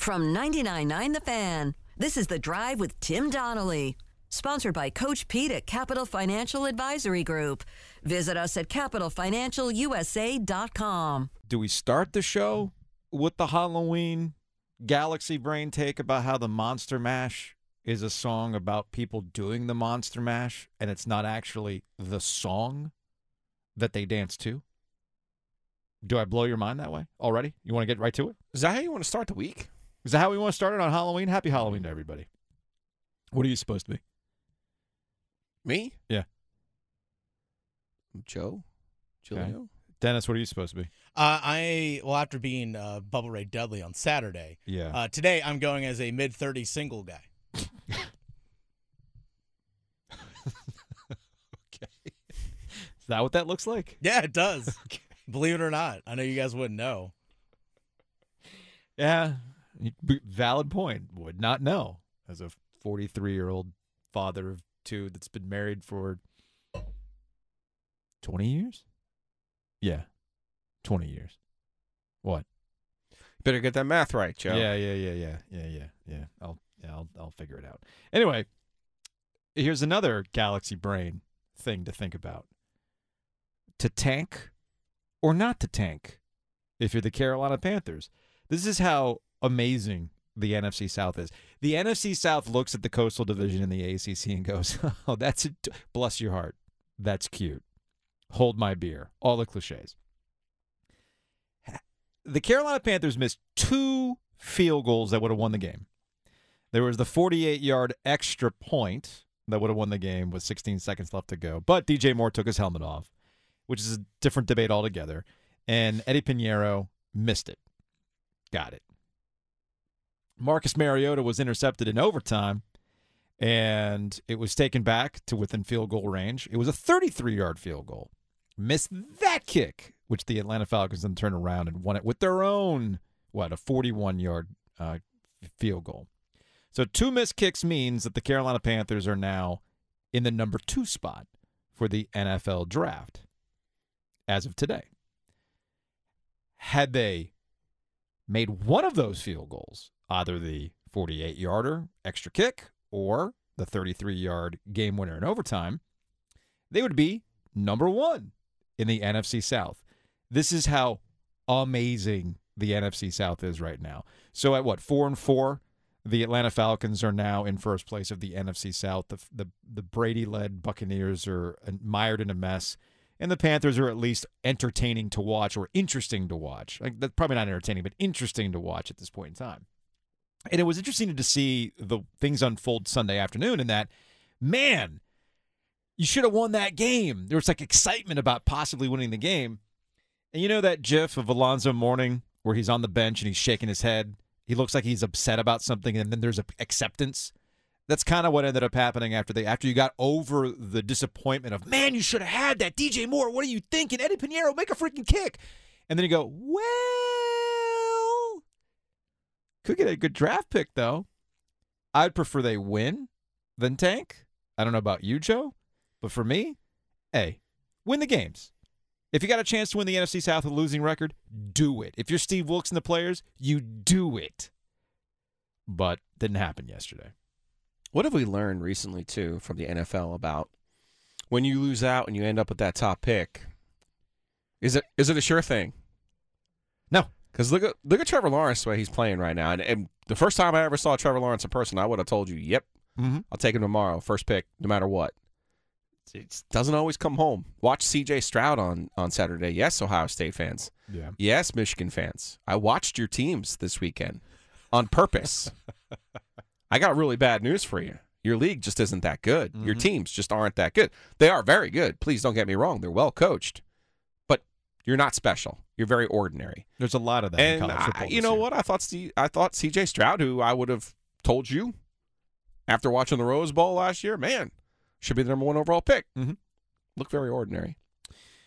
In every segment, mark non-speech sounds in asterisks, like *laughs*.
From 99.9 The Fan, this is The Drive with Tim Donnelly. Sponsored by Coach Pete at Capital Financial Advisory Group. Visit us at capitalfinancialusa.com. Do we start the show with the Halloween Galaxy Brain take about how the Monster Mash is a song about people doing the Monster Mash and it's not actually the song that they dance to? Do I blow your mind that way already? You want to get right to it? Is that how you want to start the week? Is that how we want to start it on Halloween? Happy Halloween to everybody. What are you supposed to be? Me? Yeah. Joe? Okay. Dennis, what are you supposed to be? Uh, I well after being uh, Bubba Ray Dudley on Saturday. Yeah. Uh, today I'm going as a mid 30 single guy. *laughs* okay. Is that what that looks like? Yeah, it does. *laughs* Believe it or not, I know you guys wouldn't know. Yeah. Valid point. Would not know as a 43 year old father of two that's been married for 20 years? Yeah. 20 years. What? Better get that math right, Joe. Yeah, yeah, yeah, yeah, yeah, yeah, yeah. I'll, yeah, I'll, I'll figure it out. Anyway, here's another Galaxy Brain thing to think about: to tank or not to tank. If you're the Carolina Panthers, this is how amazing the NFC South is. The NFC South looks at the Coastal Division in the ACC and goes, *laughs* "Oh, that's a, bless your heart. That's cute. Hold my beer." All the cliches the Carolina Panthers missed two field goals that would have won the game. There was the 48 yard extra point that would have won the game with 16 seconds left to go. But DJ Moore took his helmet off, which is a different debate altogether. And Eddy Piñeiro missed it. Got it. Marcus Mariota was intercepted in overtime, and it was taken back to within field goal range. It was a 33 yard field goal. Missed that kick which the Atlanta Falcons then turned around and won it with their own, what, a 41 yard uh, field goal. So two missed kicks means that the Carolina Panthers are now in the number two spot for the NFL draft as of today. Had they made one of those field goals, either the 48 yarder extra kick or the 33 yard game winner in overtime, they would be number one in the NFC South. This is how amazing the NFC South is right now. So at what four and four, the Atlanta Falcons are now in first place of the NFC South. The the, the Brady-led Buccaneers are mired in a mess, and the Panthers are at least entertaining to watch or interesting to watch. Like that's probably not entertaining, but interesting to watch at this point in time. And it was interesting to see the things unfold Sunday afternoon. In that, man, you should have won that game. There was like excitement about possibly winning the game. And you know that gif of Alonzo Mourning where he's on the bench and he's shaking his head? He looks like he's upset about something and then there's a acceptance. That's kind of what ended up happening after they after you got over the disappointment of man, you should have had that DJ Moore. What are you thinking? Eddy Piñeiro, make a freaking kick. And then you go, well, could get a good draft pick though. I'd prefer they win than tank. I don't know about you, Joe, but for me, hey, win the games. If you got a chance to win the NFC South with a losing record, do it. If you're Steve Wilks and the players, you do it. But didn't happen yesterday. What have we learned recently too from the NFL about when you lose out and you end up with that top pick? Is it is it a sure thing? No, because look at look at Trevor Lawrence the way he's playing right now. And, and the first time I ever saw Trevor Lawrence in person, I would have told you, "Yep, mm-hmm. I'll take him tomorrow, first pick, no matter what." it doesn't always come home. Watch C.J. Stroud on on Saturday. Yes, Ohio State fans. Yeah. Yes, Michigan fans. I watched your teams this weekend on purpose. I got really bad news for you. Your league just isn't that good. Mm-hmm. Your teams just aren't that good. They are very good. Please don't get me wrong. They're well coached, but you're not special. You're very ordinary. There's a lot of that. And I, you know year. what? I thought C- I thought C.J. Stroud, who I would have told you after watching the Rose Bowl last year, man, should be the number one overall pick. Mm-hmm. Look very ordinary.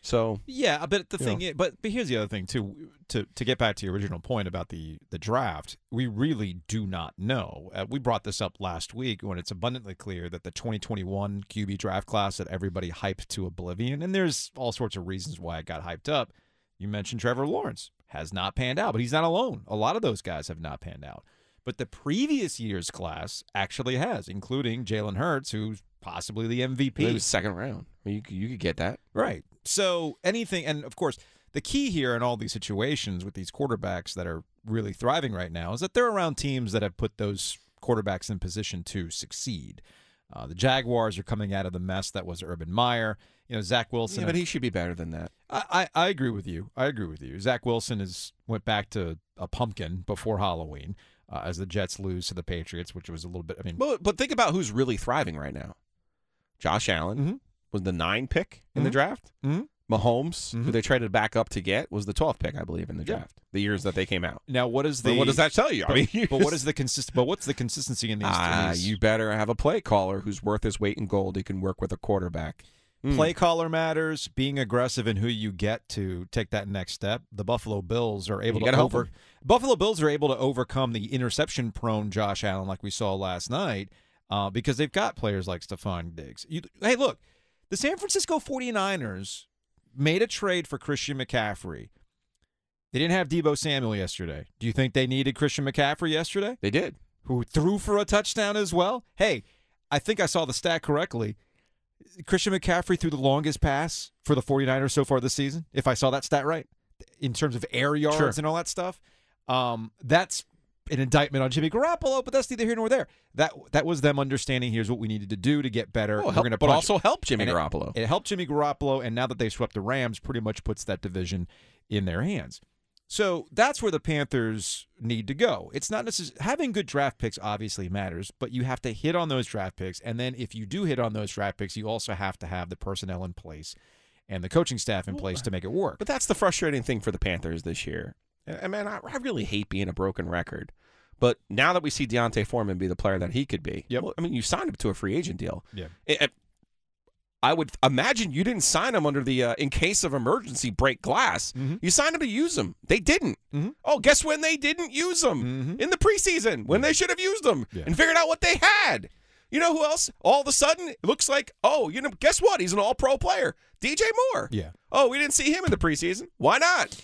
So yeah, but the thing, is, but but here's the other thing too. To to get back to your original point about the the draft, we really do not know. Uh, we brought this up last week when it's abundantly clear that the 2021 QB draft class that everybody hyped to oblivion, and there's all sorts of reasons why it got hyped up. You mentioned Trevor Lawrence has not panned out, but he's not alone. A lot of those guys have not panned out. But the previous year's class actually has, including Jalen Hurts, who's possibly the MVP. It was second round. I mean, you, you could get that. Right. So anything, and of course, the key here in all these situations with these quarterbacks that are really thriving right now is that they're around teams that have put those quarterbacks in position to succeed. Uh, the Jaguars are coming out of the mess that was Urban Meyer. You know, Zach Wilson. Yeah, but he should be better than that. I, I, I agree with you. I agree with you. Zach Wilson is went back to a pumpkin before Halloween uh, as the Jets lose to the Patriots, which was a little bit. I mean, But, but think about who's really thriving right now. Josh Allen Mhm. was the nine pick in the Mhm. draft. Mhm. Mahomes, who Mhm. they traded back up to get, was the 12th pick, I believe, in the Yeah. draft. The years that they came out. now what is the But what does that tell you? I But, mean, but what is *laughs* the consist? But what's the consistency in these? Ah, these- you better have a play caller who's worth his weight in gold. He can work with a quarterback. Mm. Play caller matters. Being aggressive in who you get to take that next step. The Buffalo Bills are able You to over. Buffalo Bills are able to overcome the interception-prone Josh Allen, like we saw last night, uh, because they've got players like Stefon Diggs. You, hey, look, the San Francisco 49ers made a trade for Christian McCaffrey. They didn't have Deebo Samuel yesterday. Do you think they needed Christian McCaffrey yesterday? They did. who threw for a touchdown as well. Hey, I think I saw the stat correctly. Christian McCaffrey threw the longest pass for the 49ers so far this season, if I saw that stat right, in terms of air yards Sure. and all that stuff. Um, that's an indictment on Jimmy Garoppolo, but that's neither here nor there. That that was them understanding here's what we needed to do to get better. Oh, We're help- but punch also help Jimmy And Garoppolo. It helped Jimmy Garoppolo, and now that they've swept the Rams, pretty much puts that division in their hands. So that's where the Panthers need to go. It's not necessarily having good draft picks obviously matters, but you have to hit on those draft picks, and then if you do hit on those draft picks, you also have to have the personnel in place and the coaching staff in place to make it work. But that's the frustrating thing for the Panthers this year. And man, I, I really hate being a broken record. But now that we see D'Onta Foreman be the player that he could be, Yep. well, I mean, you signed him to a free agent deal. Yeah. It- it- I would imagine you didn't sign him under the uh, in case of emergency break glass. Mhm. You signed him to use him. They didn't. Mhm. Oh, guess when they didn't use him Mhm. in the preseason when they should have used him Yeah. and figured out what they had. You know who else? All of a sudden, it looks like oh, you know, guess what? He's an All-Pro player, DJ Moore. Yeah. Oh, we didn't see him in the preseason. Why not?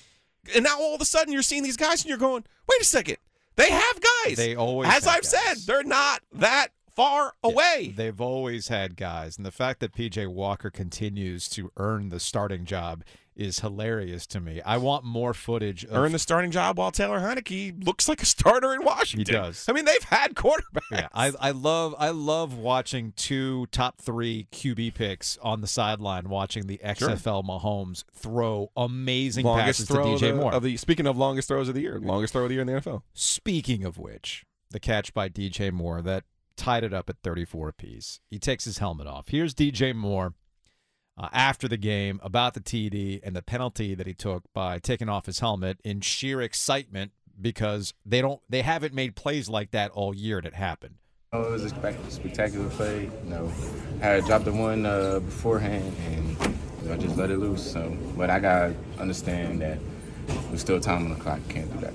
And now all of a sudden you're seeing these guys and you're going, wait a second. They have guys. They always As I've said, they're not that far away. They've always had guys, and the fact that PJ Walker continues to earn the starting job is hilarious to me. I want more footage of Earn the starting job while Taylor Heinicke looks like a starter in Washington. He does. I mean, they've had quarterbacks. Yeah, I, I love I love watching two top three QB picks on the sideline, watching the XFL Mahomes throw amazing passes longest throw to DJ the- Moore. Of the, speaking of longest throws of the year, longest throw of the year in the NFL. Speaking of which, the catch by DJ Moore that tied it up at 34 apiece. He takes his helmet off. Here's DJ Moore uh, after the game about the TD and the penalty that he took by taking off his helmet in sheer excitement because they don't they haven't made plays like that all year and it happened. Oh, it was a spec- spectacular play. You know, I had dropped the one uh, beforehand and you know, just let it loose. So, but I gotta understand that there's still time on the clock. Can't do that.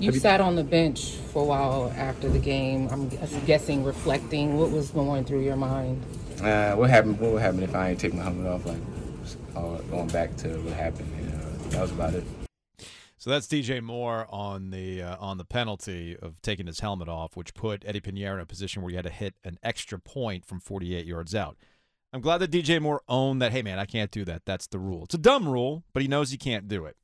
You sat on the bench for a while after the game. I'm guessing reflecting. What was going through your mind? Uh, what happened? What would happen if I ain't take my helmet off? Like uh, going back to what happened. And, uh, that was about it. So that's DJ Moore on the uh, on the penalty of taking his helmet off, which put Eddy Piñeiro in a position where he had to hit an extra point from 48 yards out. I'm glad that DJ Moore owned that. Hey man, I can't do that. That's the rule. It's a dumb rule, but he knows he can't do it.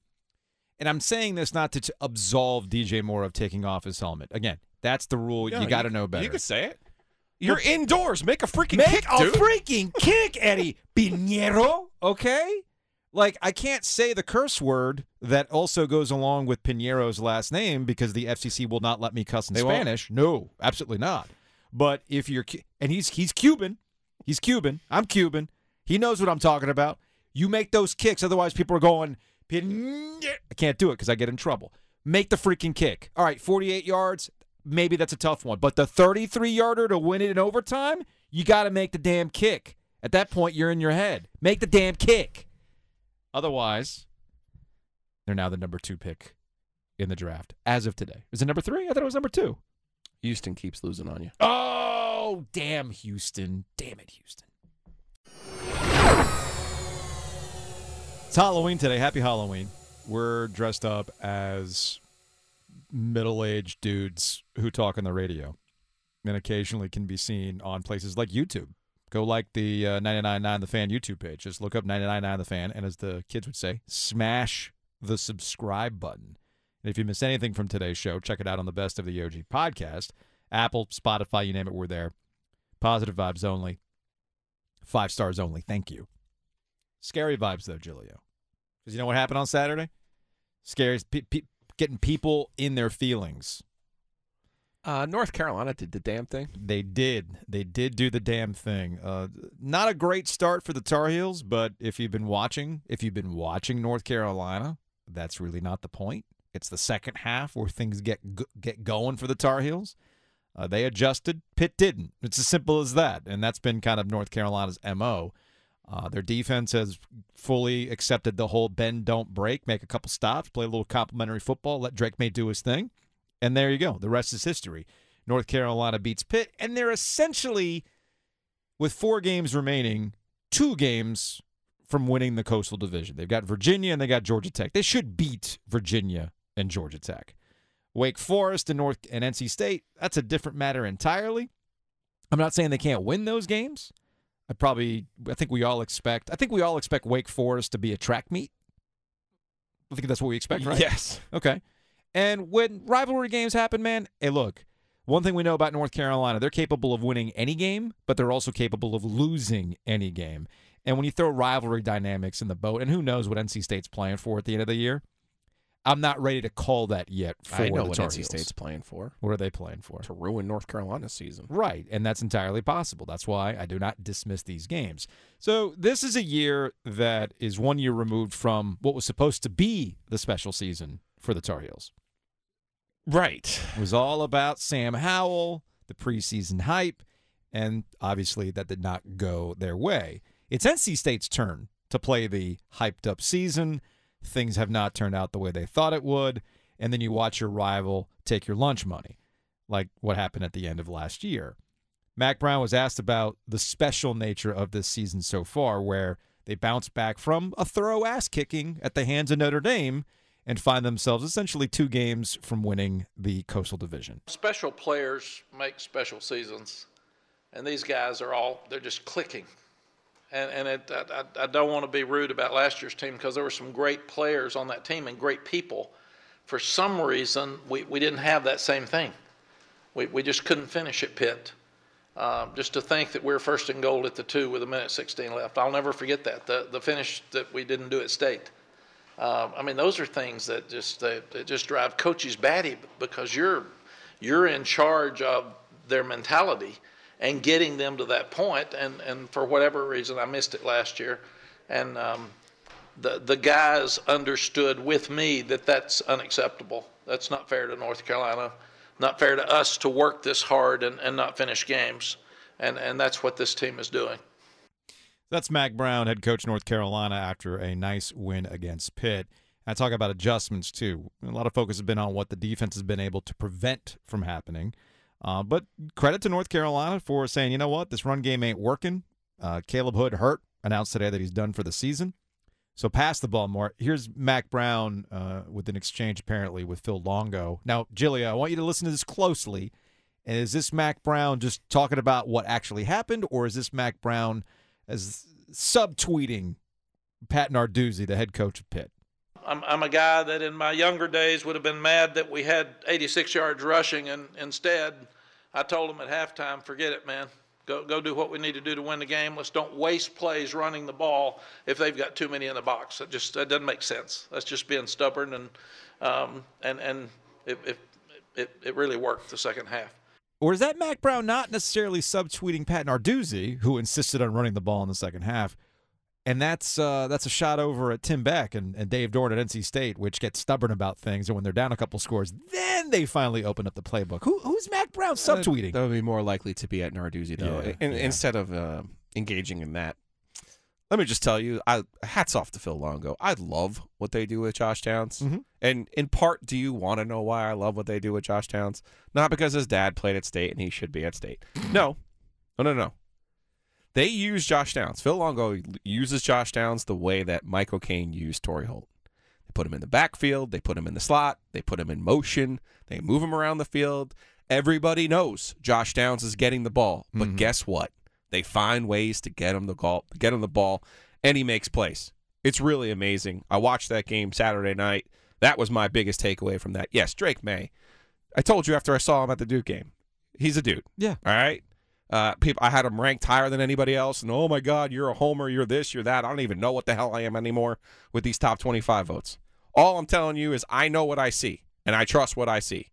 And I'm saying this not to, to absolve DJ Moore of taking off his helmet. Again, that's the rule. No, you got to know better. You can say it. You're indoors. Make a freaking Make kick, a dude. freaking kick, Eddie *laughs* Piñeiro. Okay? Like, I can't say the curse word that also goes along with Piñeiro's last name because the FCC will not let me cuss in They won't? Spanish. No, absolutely not. But if you're, and he's he's Cuban, he's Cuban. I'm Cuban. He knows what I'm talking about. You make those kicks, otherwise people are going. I can't do it because I get in trouble. Make the freaking kick. All right, 48 yards. Maybe that's a tough one, but the 33 yarder to win it in overtime, you got to make the damn kick. At that point, you're in your head. Make the damn kick. Otherwise, they're now the number two pick in the draft as of today. Is it number three? I thought it was number two. Houston keeps losing on you. Oh, damn, Houston. Damn it, Houston. It's Halloween today. Happy Halloween. we're dressed up as middle-aged dudes who talk on the radio, and occasionally can be seen on places like YouTube. Go like the uh, 999 The Fan YouTube page. Just look up 999 The Fan, and as the kids would say, smash the subscribe button. And if you miss anything from today's show, check it out on the Best of the OG podcast. Apple, Spotify, you name it, we're there. Positive vibes only. Five stars only. Thank you. Scary vibes, though, Giglio. Because you know what happened on Saturday? Scary. Pe- pe- getting people in their feelings. Uh, North Carolina did the damn thing. They did. They did do the damn thing. Uh, not a great start for the Tar Heels, but if you've been watching, if you've been watching North Carolina, that's really not the point. It's the second half where things get get going for the Tar Heels. Uh, they adjusted. Pitt didn't. It's as simple as that, and that's been kind of North Carolina's mo. Uh, their defense has fully accepted the whole bend, don't break, make a couple stops, play a little complementary football, let Drake Maye do his thing. And there you go. The rest is history. North Carolina beats Pitt, and they're essentially, with four games remaining, two games from winning the Coastal Division. They've got Virginia and they got Georgia Tech. They should beat Virginia and Georgia Tech. Wake Forest and North and NC State, that's a different matter entirely. I'm not saying they can't win those games. I probably I think we all expect I think we all expect Wake Forest to be a track meet. I think that's what we expect, right? Yes. Okay. And when rivalry games happen, man, hey, look, one thing we know about North Carolina, they're capable of winning any game, but they're also capable of losing any game. And when you throw rivalry dynamics in the boat, and who knows what NC State's playing for at the end of the year, I'm not ready to call that yet for I know what Tar NC Heels. State's playing for What are they playing for? to ruin North Carolina's season. Right, and that's entirely possible. That's why I do not dismiss these games. So, this is a year that is one year removed from what was supposed to be the special season for the Tar Heels. Right. It was all about Sam Howell, the preseason hype, and obviously that did not go their way. It's NC State's turn to play the hyped up season. Things have not turned out the way they thought it would, and then you watch your rival take your lunch money, like what happened at the end of last year. Mack Brown was asked about the special nature of this season so far, where they bounced back from a thorough ass kicking at the hands of Notre Dame and find themselves essentially two games from winning the Coastal Division. Special players make special seasons, and these guys are all, they're just clicking. And, and it, I, I- don't want to be rude about last year's team because there were some great players on that team and great people. For some reason, we, we didn't have that same thing. We, we just couldn't finish at Pitt. Um, just to think that we were first and goal at the two with a minute 16 left. I'll never forget that. The, the finish that we didn't do at state. Um, I mean, those are things that just that, that just drive coaches batty because you're you're in charge of their mentality and getting them to that point. And and for whatever reason, I missed it last year, and um, the the guys understood with me that that's unacceptable. That's not fair to North Carolina, not fair to us to work this hard and, and not finish games. And and that's what this team is doing. That's Mack Brown, head coach North Carolina, after a nice win against Pitt. I talk about adjustments too. A lot of focus has been on what the defense has been able to prevent from happening. Uh, but credit to North Carolina for saying, you know what, this run game ain't working. Uh, Caleb Hood hurt, announced today that he's done for the season. So pass the ball more. Here's Mack Brown uh, with an exchange apparently with Phil Longo. Now, Giglio, I want you to listen to this closely. And is this Mack Brown just talking about what actually happened, or is this Mack Brown as subtweeting Pat Narduzzi, the head coach of Pitt? I'm, I'm a guy that in my younger days would have been mad that we had 86 yards rushing, and instead, I told him at halftime, forget it, man. Go, go do what we need to do to win the game. Let's don't waste plays running the ball if they've got too many in the box. That just that doesn't make sense. That's just being stubborn, and um, and and it, it it it really worked the second half. Or is that Mack Brown not necessarily subtweeting Pat Narduzzi, who insisted on running the ball in the second half? And that's uh, that's a shot over at Tim Beck and, and Dave Doeren at NC State, which get stubborn about things. And when they're down a couple scores, then they finally open up the playbook. Who, who's Mack Brown subtweeting? That would be more likely to be at Narduzzi, though. Yeah, In- yeah. Instead of uh, engaging in that, let me just tell you, I hats off to Phil Longo. I love what they do with Josh Downs. Mhm. And in part, do you want to know why I love what they do with Josh Downs? Not because his dad played at State and he should be at State. No, no, no, no. They use Josh Downs. Phil Longo uses Josh Downs the way that Michael Caine used Torry Holt. They put him in the backfield, they put him in the slot, they put him in motion, they move him around the field. Everybody knows Josh Downs is getting the ball, but mm-hmm. guess what? They find ways to get him the ball, get him the ball, and he makes plays. It's really amazing. I watched that game Saturday night. That was my biggest takeaway from that. Yes, Drake Maye. I told you after I saw him at the Duke game, he's a dude. Yeah. All right. Uh, people, I had him ranked higher than anybody else, and oh my God, you're a homer, you're this, you're that. I don't even know what the hell I am anymore with these top 25 votes. All I'm telling you is I know what I see, and I trust what I see.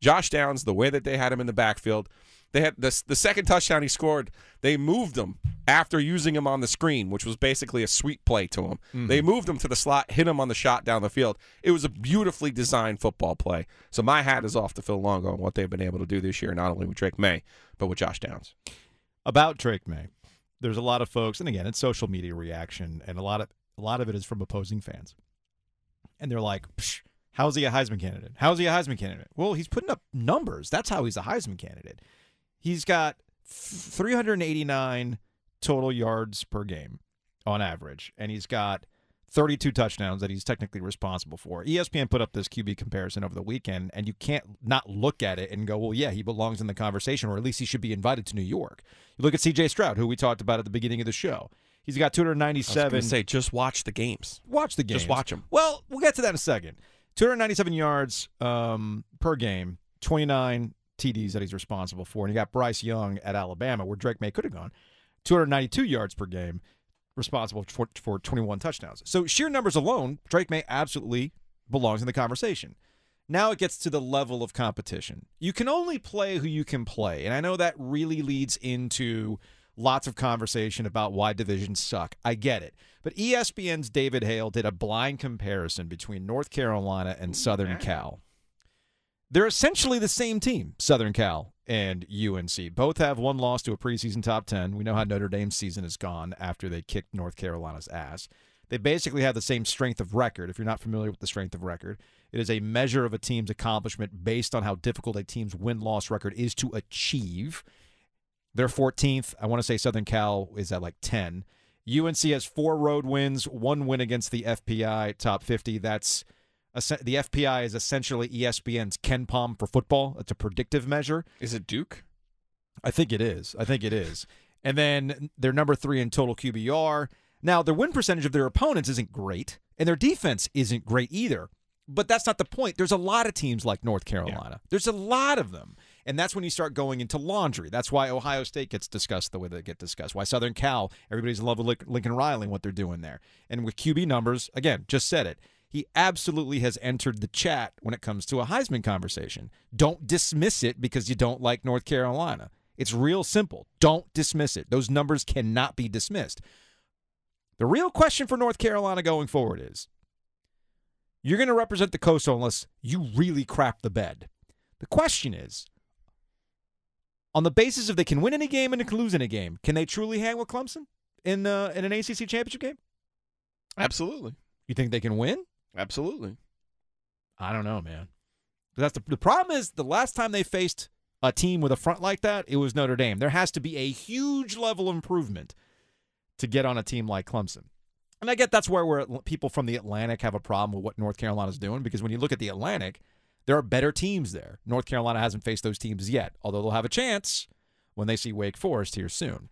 Josh Downs, the way that they had him in the backfield, they had the the second touchdown he scored. They moved him after using him on the screen, which was basically a sweep play to him. Mm-hmm. They moved him to the slot, hit him on the shot down the field. It was a beautifully designed football play. So my hat is off to Phil Longo and what they've been able to do this year, not only with Drake Maye but with Josh Downs. about Drake Maye. There's a lot of folks, and again, it's social media reaction, and a lot of a lot of it is from opposing fans, and they're like, Psh, "How's he a Heisman candidate? How's he a Heisman candidate?" Well, he's putting up numbers. That's how he's a Heisman candidate. He's got 389 total yards per game on average, and he's got 32 touchdowns that he's technically responsible for. ESPN put up this QB comparison over the weekend, and you can't not look at it and go, well, yeah, he belongs in the conversation, or at least he should be invited to New York. You look at CJ Stroud, who we talked about at the beginning of the show. He's got I was 297. say, just watch the games. watch the game. Just watch 'em. Well, we'll get to that in a second. 297 yards um, per game, 29 TDs that he's responsible for. And you got Bryce Young at Alabama, where Drake Maye could have gone, 292 yards per game, responsible for, for 21 touchdowns. So sheer numbers alone, Drake Maye absolutely belongs in the conversation. Now it gets to the level of competition. You can only play who you can play. And I know that really leads into lots of conversation about why divisions suck. I get it. But ESPN's David Hale did a blind comparison between North Carolina and Southern Cal. They're essentially the same team, Southern Cal and UNC. Both have one loss to a preseason top 10. We know how Notre Dame's season has gone after they kicked North Carolina's ass. They basically have the same strength of record. If you're not familiar with the strength of record, it is a measure of a team's accomplishment based on how difficult a team's win loss record is to achieve. They're 14th. I want to say Southern Cal is at like 10. UNC has four road wins, one win against the FPI top 50. That's the FPI is essentially ESPN's KenPom for football. It's a predictive measure. Is it Duke? I think it is. I think it is. And then they're number three in total QBR. Now, their win percentage of their opponents isn't great, and their defense isn't great either. But that's not the point. There's a lot of teams like North Carolina. There's a lot of them. And that's when you start going into laundry. That's why Ohio State gets discussed the way they get discussed. Why Southern Cal, everybody's in love with Lincoln Riley and what they're doing there. And with QB numbers, again, just said it. He absolutely has entered the chat when it comes to a Heisman conversation. Don't dismiss it because you don't like North Carolina. It's real simple. Don't dismiss it. Those numbers cannot be dismissed. The real question for North Carolina going forward is you're going to represent the coastal unless you really crap the bed. The question is on the basis of they can win any game and they can lose any game, can they truly hang with Clemson in uh, in an ACC championship game? Absolutely. You think they can win? Absolutely. I don't know, man. That's the the problem is the last time they faced a team with a front like that, it was Notre Dame. There has to be a huge level of improvement to get on a team like Clemson. And I get that's where we're, people from the Atlantic have a problem with what North Carolina's doing because when you look at the Atlantic, there are better teams there. North Carolina hasn't faced those teams yet, although they'll have a chance when they see Wake Forest here soon.